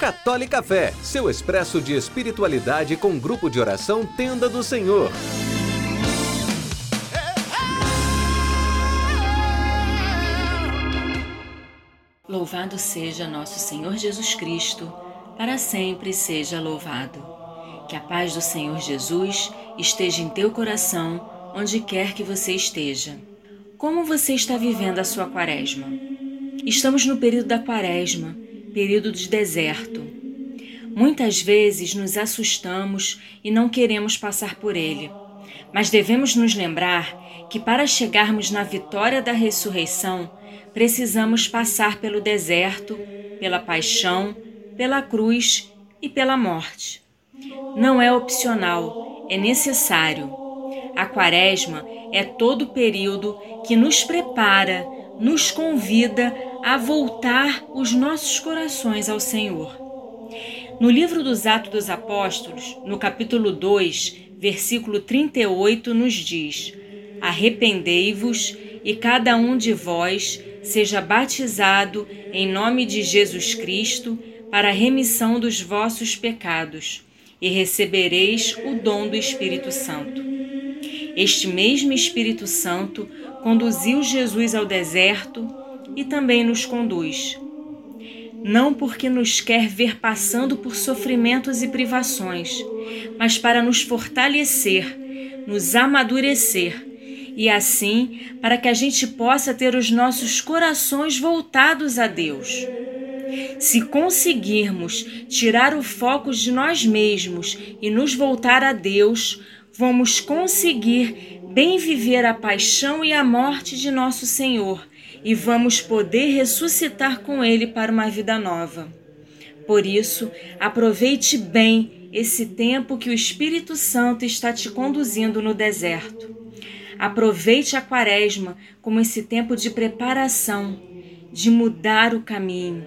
Católica Fé, seu expresso de espiritualidade com grupo de oração Tenda do Senhor. Louvado seja nosso Senhor Jesus Cristo, para sempre seja louvado. Que a paz do Senhor Jesus esteja em teu coração, onde quer que você esteja. Como você está vivendo a sua quaresma? Estamos no período da quaresma período de deserto. Muitas vezes nos assustamos e não queremos passar por ele, mas devemos nos lembrar que para chegarmos na vitória da ressurreição, precisamos passar pelo deserto, pela paixão, pela cruz e pela morte. Não é opcional, é necessário. A Quaresma é todo o período que nos prepara, nos convida a voltar os nossos corações ao Senhor. No livro dos Atos dos Apóstolos, no capítulo 2, versículo 38, nos diz: Arrependei-vos e cada um de vós seja batizado em nome de Jesus Cristo para a remissão dos vossos pecados, e recebereis o dom do Espírito Santo. Este mesmo Espírito Santo conduziu Jesus ao deserto e também nos conduz. Não porque nos quer ver passando por sofrimentos e privações, mas para nos fortalecer, nos amadurecer e assim para que a gente possa ter os nossos corações voltados a Deus. Se conseguirmos tirar o foco de nós mesmos e nos voltar a Deus, vamos conseguir bem viver a paixão e a morte de nosso Senhor e vamos poder ressuscitar com Ele para uma vida nova. Por isso, aproveite bem esse tempo que o Espírito Santo está te conduzindo no deserto. Aproveite a Quaresma como esse tempo de preparação, de mudar o caminho,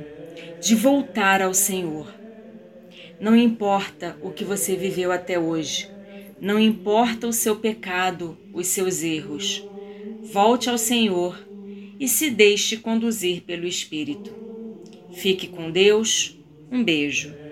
de voltar ao Senhor. Não importa o que você viveu até hoje, não importa o seu pecado, os seus erros. Volte ao Senhor e se deixe conduzir pelo Espírito. Fique com Deus. Um beijo.